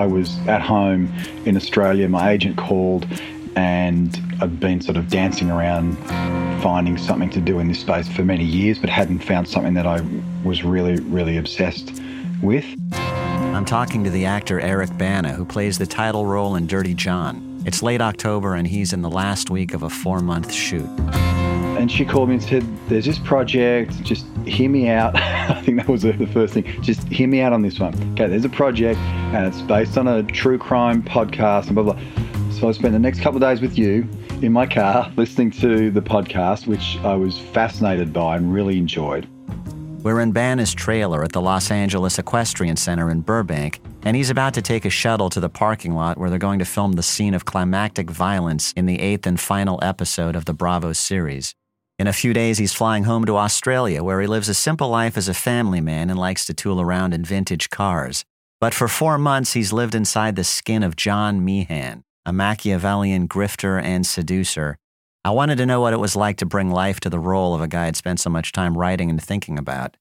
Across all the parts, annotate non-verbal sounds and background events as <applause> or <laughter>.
I was at home in Australia. My agent called, and I'd been sort of dancing around finding something to do in this space for many years, but hadn't found something that I was really, really obsessed with. I'm talking to the actor Eric Bana, who plays the title role in Dirty John. It's late October, and he's in the last week of a four month shoot. And she called me and said, There's this project, just hear me out. <laughs> I think that was the first thing. Just hear me out on this one. Okay, there's a project, and it's based on a true crime podcast, and blah, blah. So I spent the next couple of days with you in my car listening to the podcast, which I was fascinated by and really enjoyed. We're in Bana's trailer at the Los Angeles Equestrian Center in Burbank, and he's about to take a shuttle to the parking lot where they're going to film the scene of climactic violence in the eighth and final episode of the Bravo series. In a few days, he's flying home to Australia, where he lives a simple life as a family man and likes to tool around in vintage cars. But for four months, he's lived inside the skin of John Meehan, a Machiavellian grifter and seducer. I wanted to know what it was like to bring life to the role of a guy I'd spent so much time writing and thinking about.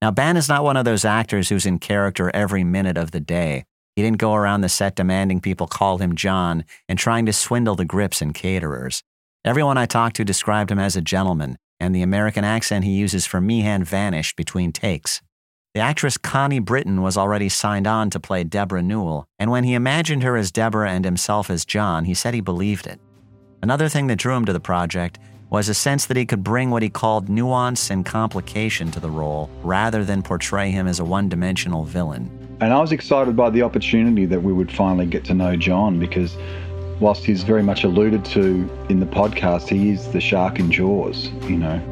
Now, Bana is not one of those actors who's in character every minute of the day. He didn't go around the set demanding people call him John and trying to swindle the grips and caterers. Everyone I talked to described him as a gentleman, and the American accent he uses for Meehan vanished between takes. The actress Connie Britton was already signed on to play Deborah Newell, and when he imagined her as Deborah and himself as John, he said he believed it. Another thing that drew him to the project was a sense that he could bring what he called nuance and complication to the role rather than portray him as a one dimensional villain. And I was excited by the opportunity that we would finally get to know John because whilst he's very much alluded to in the podcast, he is the shark in Jaws, you know.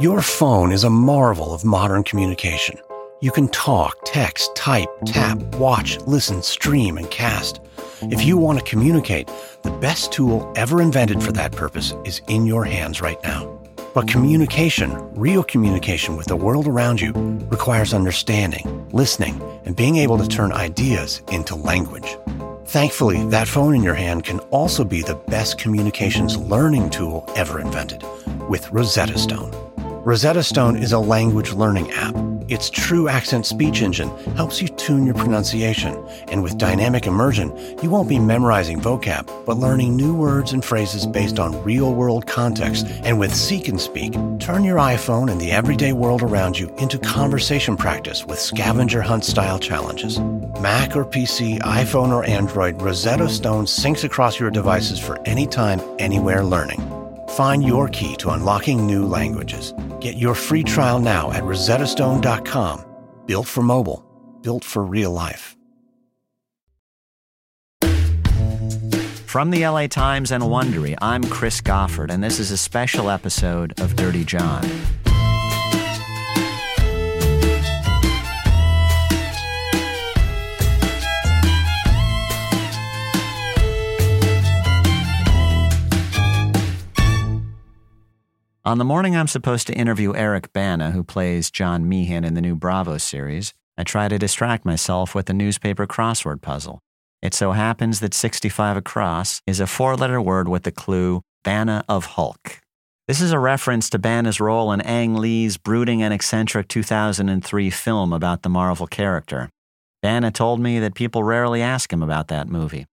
Your phone is a marvel of modern communication. You can talk, text, type, tap, watch, listen, stream, and cast. If you want to communicate, the best tool ever invented for that purpose is in your hands right now. But communication, real communication with the world around you, requires understanding, listening, and being able to turn ideas into language. Thankfully, that phone in your hand can also be the best communications learning tool ever invented with Rosetta Stone. Rosetta Stone is a language learning app. Its true accent speech engine helps you tune your pronunciation, and with dynamic immersion, you won't be memorizing vocab, but learning new words and phrases based on real world context. And with Seek and Speak, turn your iPhone and the everyday world around you into conversation practice with scavenger hunt style challenges. Mac or PC, iPhone or Android, Rosetta Stone syncs across your devices for anytime, anywhere learning. Find your key to unlocking new languages. Get your free trial now at rosettastone.com. Built for mobile, built for real life. From the LA Times and Wondery, I'm Chris Goffard, and this is a special episode of Dirty John. On the morning I'm supposed to interview Eric Bana, who plays John Meehan in the new Bravo series, I try to distract myself with a newspaper crossword puzzle. It so happens that 65 across is a four letter word with the clue Bana of Hulk. This is a reference to Bana's role in Ang Lee's brooding and eccentric 2003 film about the Marvel character. Bana told me that people rarely ask him about that movie.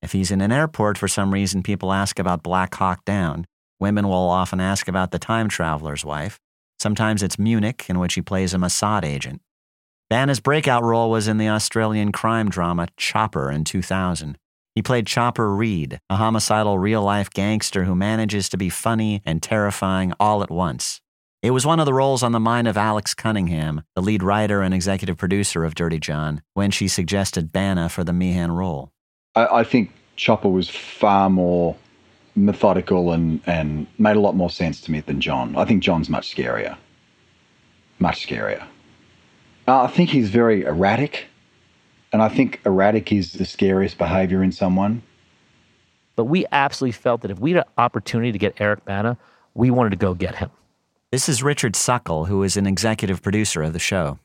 If he's in an airport for some reason, people ask about Black Hawk Down, Women will often ask about the time traveler's wife. Sometimes it's Munich, in which he plays a Mossad agent. Bana's breakout role was in the Australian crime drama Chopper in 2000. He played Chopper Read, a homicidal real life gangster who manages to be funny and terrifying all at once. It was one of the roles on the mind of Alex Cunningham, the lead writer and executive producer of Dirty John, when she suggested Bana for the Meehan role. I, I think Chopper was far more methodical and, and made a lot more sense to me than John. I think John's much scarier. Much scarier. Uh, I think he's very erratic. And I think erratic is the scariest behavior in someone. But we absolutely felt that if we had an opportunity to get Eric Bana, we wanted to go get him. This is Richard Suckle, who is an executive producer of the show.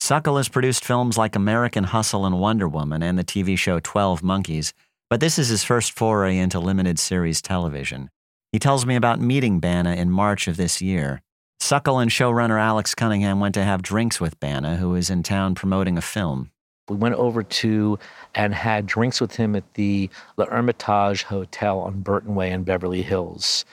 Suckle has produced films like American Hustle and Wonder Woman and the TV show 12 Monkeys, but this is his first foray into limited series television. He tells me about meeting Bana in March of this year. Suckle and showrunner Alex Cunningham went to have drinks with Bana, who was in town promoting a film. We went over to and had drinks with him at the L'Ermitage Hotel on Burton Way in Beverly Hills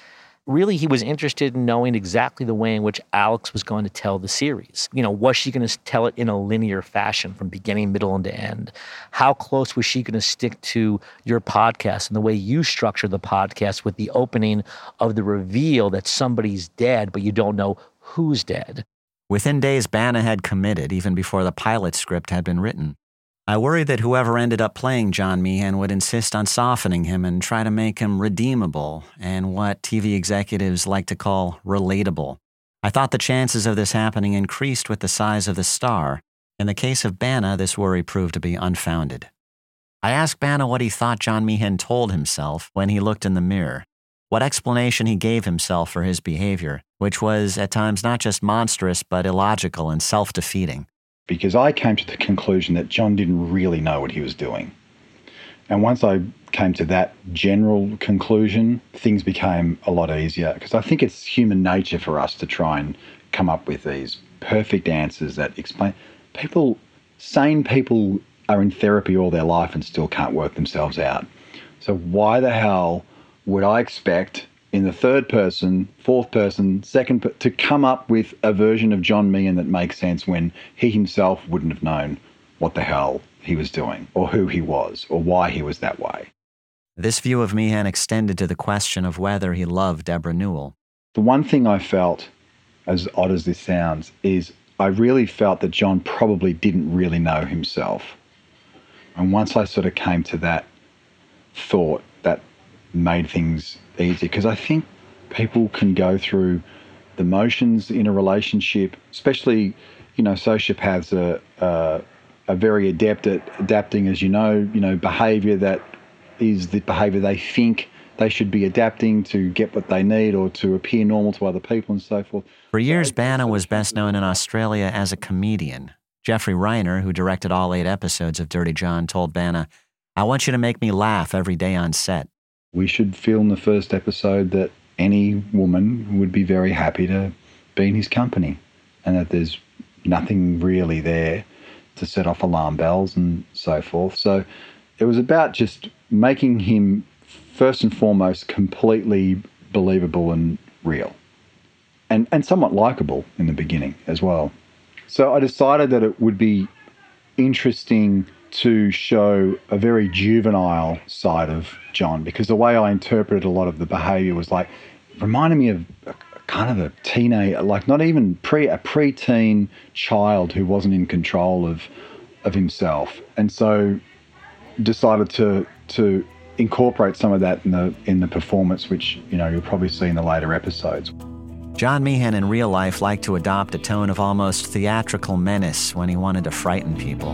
really he was interested in knowing exactly the way in which Alex was going to tell the series. You know, was she going to tell it in a linear fashion from beginning, middle, and to end? How close was she going to stick to your podcast and the way you structure the podcast with the opening of the reveal that somebody's dead, but you don't know who's dead? Within days, Bana had committed, even before the pilot script had been written. I worried that whoever ended up playing John Meehan would insist on softening him and try to make him redeemable and what TV executives like to call relatable. I thought the chances of this happening increased with the size of the star. In the case of Bana, this worry proved to be unfounded. I asked Bana what he thought John Meehan told himself when he looked in the mirror, what explanation he gave himself for his behavior, which was at times not just monstrous but illogical and self defeating because I came to the conclusion that John didn't really know what he was doing. And once I came to that general conclusion, things became a lot easier because I think it's human nature for us to try and come up with these perfect answers that explain. People, sane people, are in therapy all their life and still can't work themselves out. So, why the hell would I expect in the third person, fourth person, second, to come up with a version of John Meehan that makes sense when he himself wouldn't have known what the hell he was doing or who he was or why he was that way. This view of Meehan extended to the question of whether he loved Deborah Newell. The one thing I felt, as odd as this sounds, is I really felt that John probably didn't really know himself. And once I sort of came to that thought, made things easy because I think people can go through the motions in a relationship, especially, you know, sociopaths are, uh, are very adept at adapting, as you know, you know, behavior that is the behavior they think they should be adapting to get what they need or to appear normal to other people and so forth. For years, Bana was best known in Australia as a comedian. Jeffrey Reiner, who directed all eight episodes of Dirty John, told Bana, I want you to make me laugh every day on set we should feel in the first episode that any woman would be very happy to be in his company and that there's nothing really there to set off alarm bells and so forth. So it was about just making him, first and foremost, completely believable and real and, and somewhat likable in the beginning as well. So I decided that it would be interesting to show a very juvenile side of John because the way I interpreted a lot of the behavior was like reminded me of a, kind of a teenage, like not even pre a preteen child who wasn't in control of of himself, and so decided to to incorporate some of that in the in the performance, which you know you'll probably see in the later episodes. John Meehan in real life liked to adopt a tone of almost theatrical menace when he wanted to frighten people.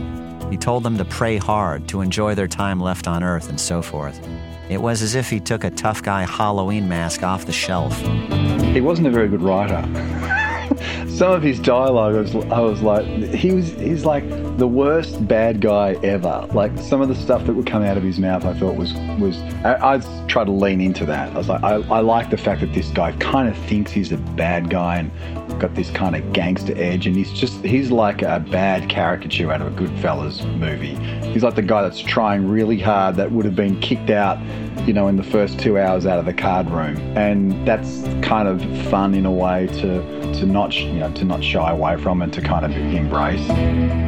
He told them to pray hard, to enjoy their time left on Earth, and so forth. It was as if he took a tough guy Halloween mask off the shelf. He wasn't a very good writer. <laughs> Some of his dialogue, I was, I was like, he was he's like the worst bad guy ever. Like some of the stuff that would come out of his mouth, I thought was was. I, I tried to lean into that. I was like, I, I like the fact that this guy kind of thinks he's a bad guy and got this kind of gangster edge, and he's just he's like a bad caricature out of a Goodfellas movie. He's like the guy that's trying really hard that would have been kicked out, you know, in the first two hours out of the card room, and that's kind of fun in a way to to not you know to not shy away from and to kind of embrace.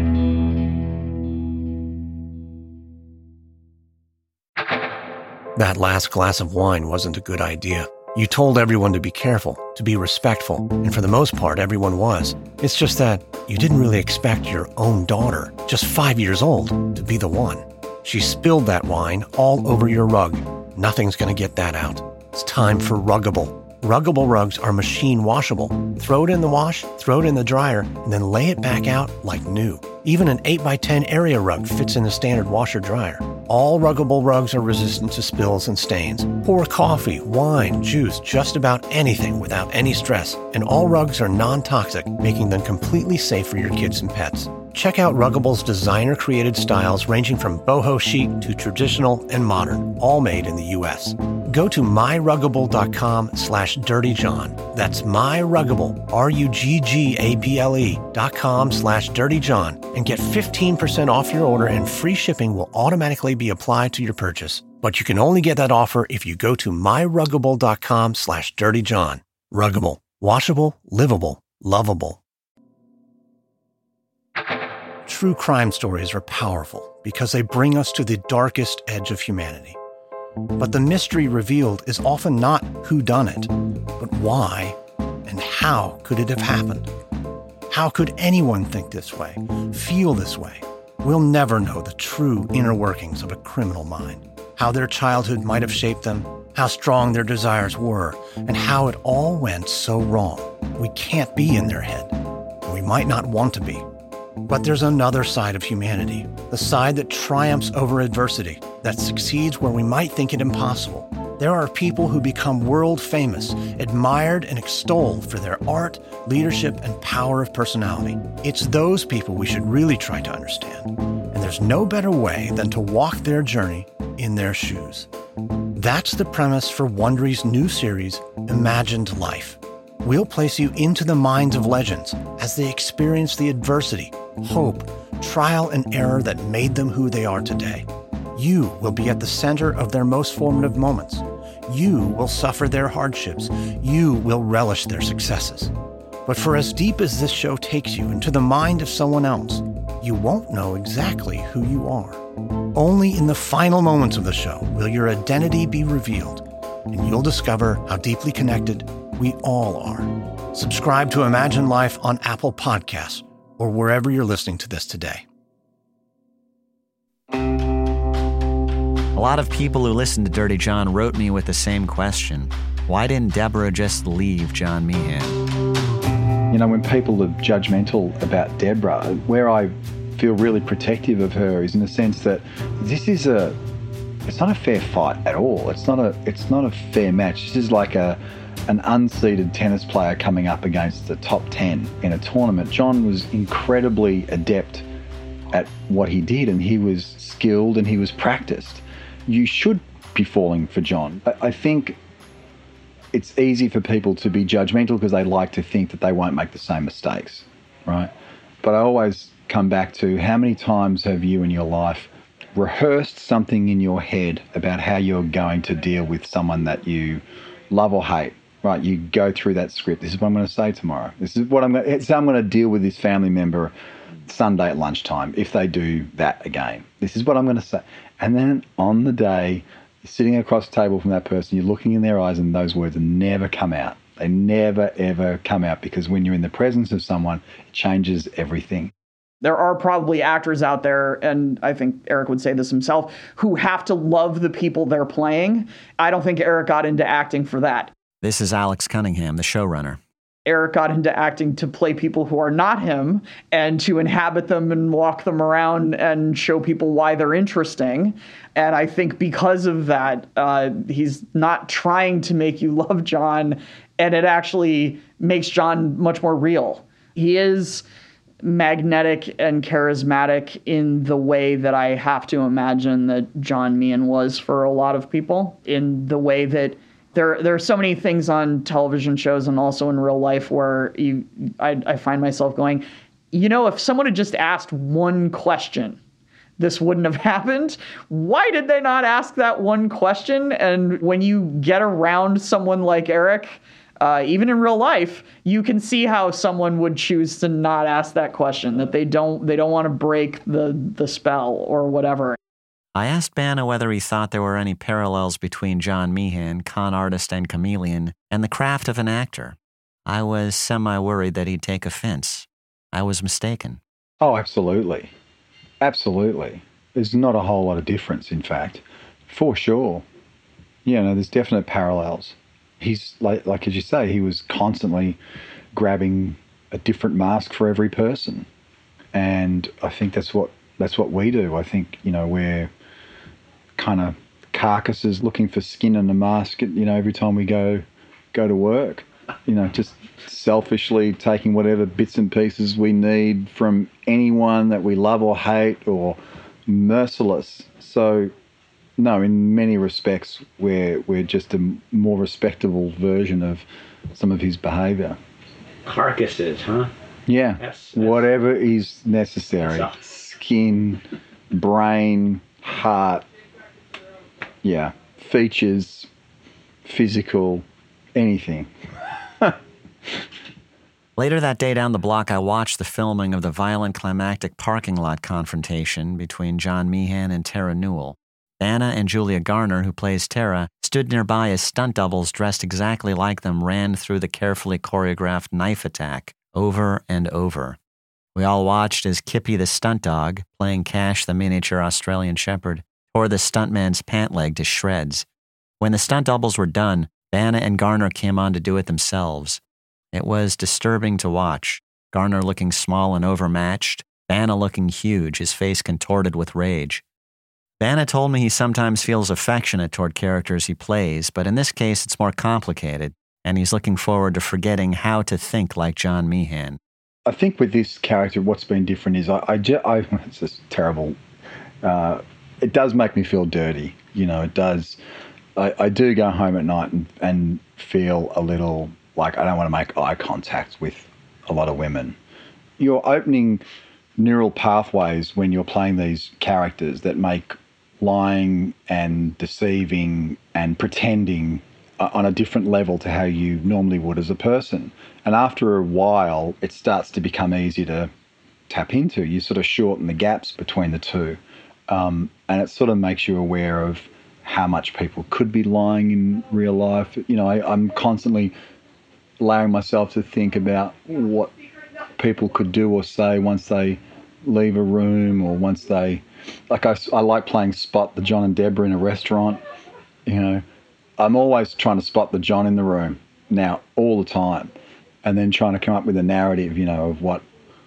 That last glass of wine wasn't a good idea. You told everyone to be careful, to be respectful, and for the most part, everyone was. It's just that you didn't really expect your own daughter, just five years old, to be the one. She spilled that wine all over your rug. Nothing's gonna get that out. It's time for Ruggable. Ruggable rugs are machine washable. Throw it in the wash, throw it in the dryer, and then lay it back out like new. Even an 8x10 area rug fits in the standard washer dryer. All ruggable rugs are resistant to spills and stains. Pour coffee, wine, juice, just about anything without any stress. And all rugs are non toxic, making them completely safe for your kids and pets. Check out Ruggable's designer created styles ranging from boho chic to traditional and modern, all made in the US. go to myruggable.com slash dirtyjohn. That's myruggable, R-U-G-G-A-B-L-E dot com slash dirtyjohn and get 15% off your order and free shipping will automatically be applied to your purchase. But you can only get that offer if you go to myruggable.com slash dirtyjohn. Ruggable. Washable. Livable. Lovable. True crime stories are powerful because they bring us to the darkest edge of humanity. But the mystery revealed is often not who done it, but why and how could it have happened? How could anyone think this way, feel this way? We'll never know the true inner workings of a criminal mind, how their childhood might have shaped them, how strong their desires were, and how it all went so wrong. We can't be in their head. We might not want to be. But there's another side of humanity, the side that triumphs over adversity, that succeeds where we might think it impossible. There are people who become world famous, admired and extolled for their art, leadership, and power of personality. It's those people we should really try to understand. And there's no better way than to walk their journey in their shoes. That's the premise for Wondery's new series, Imagined Life. We'll place you into the minds of legends as they experience the adversity, hope, trial, and error that made them who they are today. You will be at the center of their most formative moments. You will suffer their hardships. You will relish their successes. But for as deep as this show takes you into the mind of someone else, you won't know exactly who you are. Only in the final moments of the show will your identity be revealed, and you'll discover how deeply connected we all are. Subscribe to Imagined Life on Apple Podcasts or wherever you're listening to this today. A lot of people who listened to Dirty John wrote me with the same question Why didn't Deborah just leave John Meehan? You know, when people are judgmental about Deborah, where I feel really protective of her is in the sense that this is a it's not a fair fight at all. It's not a it's not a fair match. This is like a an unseeded tennis player coming up against the top 10 in a tournament. John was incredibly adept at what he did and he was skilled and he was practiced you should be falling for John. I, think it's easy for people to be judgmental because they like to think that they won't make the same mistakes, right? But I always come back to how many times have you in your life rehearsed something in your head about how you're going to deal with someone that you love or hate, right? You go through that script. This is what I'm going to say tomorrow. This is what I'm going to, I'm going to deal with this family member Sunday at lunchtime if they do that again. This is what I'm going to say. And then on the day, sitting across the table from that person, you're looking in their eyes, and those words never come out. They never, ever come out because when you're in the presence of someone, it changes everything. There are probably actors out there, and I think Eric would say this himself, who have to love the people they're playing. I don't think Eric got into acting for that. This is Alex Cunningham, the showrunner. Eric got into acting to play people who are not him and to inhabit them and walk them around and show people why they're interesting. And I think because of that, uh, he's not trying to make you <laughs> love John, and it actually makes John much more real. He is magnetic and charismatic in the way that I have to imagine that John Meehan was for a lot of people, in the way that there there are so many things on television shows and also in real life where you I, I find myself going, you know, if someone had just asked one question, this wouldn't have <laughs> happened. Why did they not ask that one question? And when you get around someone like Eric, uh, even in real life, you can see how someone would choose to not ask that question. That they don't they don't want to break the the spell or whatever. I asked Bana whether he thought there were any parallels between John Meehan, con artist and chameleon, and the craft of an actor. I was semi worried that he'd take offense. I was mistaken. Oh, absolutely. Absolutely. There's not a whole lot of difference, in fact, for sure. Yeah, no, there's definite parallels. He's like, like as you say, he was constantly grabbing a different mask for every person, and I think that's what that's what we do. I think you know we're kind of carcasses looking for skin and a mask, you know, every time we go go to work. You know, just selfishly taking whatever bits and pieces we need from anyone that we love or hate or merciless. So no, in many respects, we're we're just a more respectable version of some of his behaviour. Carcasses, huh? Yeah, Yes, yes. whatever is necessary. Skin, brain, heart. Yeah, features, physical, anything. Later that day down the block, I watched the filming of the violent climactic parking lot confrontation between John Meehan and Tara Newell. Bana and Julia Garner, who plays Tara, stood nearby as stunt doubles dressed exactly like them ran through the carefully choreographed knife attack over and over. We all watched as Kippy the stunt dog, playing Cash the miniature Australian shepherd, tore the stuntman's pant leg to shreds. When the stunt doubles were done, Bana and Garner came on to do it themselves. It was disturbing to watch. Garner looking small and overmatched, Bana looking huge, his face contorted with rage. Bana told me he sometimes feels affectionate toward characters he plays, but in this case it's more complicated, and he's looking forward to forgetting how to think like John Meehan. I think with this character, what's been different is I, I, I <laughs> it's just terrible. Uh, it does make me feel dirty. You know, it does. I, I do go home at night and, and feel a little like I don't want to make eye contact with a lot of women. You're opening neural pathways when you're playing these characters that make lying and deceiving and pretending on a different level to how you normally would as a person. And after a while, it starts to become easy to tap into. You sort of shorten the gaps between the two. Um, and it sort of makes you aware of how much people could be lying in real life. You know, I, I'm constantly allowing myself to think about what people could do or say once they leave a room or once they like I, I like playing spot the john and deborah in a restaurant you know i'm always trying to spot the john in the room now all the time and then trying to come up with a narrative you know of what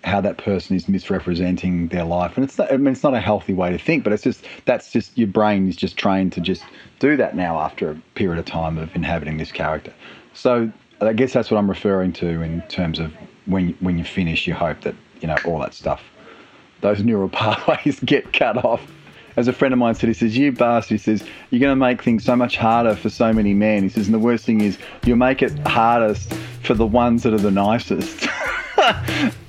how that person is misrepresenting their life and it's not, i mean it's not a healthy way to think but it's just that's just your brain is just trained to just do that now after a period of time of inhabiting this character so i guess that's what i'm referring to in terms of when when you finish you hope that you know all that stuff those neural <laughs> pathways get cut off as a friend of mine said, he says, You bastard, he says, you're going to make things so much harder for so many men. He says, and the worst thing is, you'll make it hardest for the ones that are the nicest. <laughs>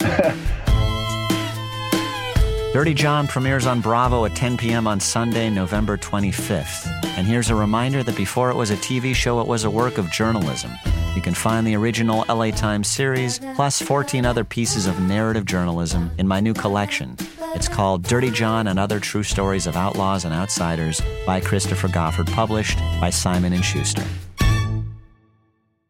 Dirty John premieres on Bravo at 10 p.m. on Sunday, November 25th. And here's a reminder that before it was a TV show, it was a work of journalism. You can find the original LA Times series, plus 14 other pieces of narrative journalism, in my new collection. It's called Dirty John and Other True Stories of Outlaws and Outsiders by Christopher Goffard, published by Simon & Schuster.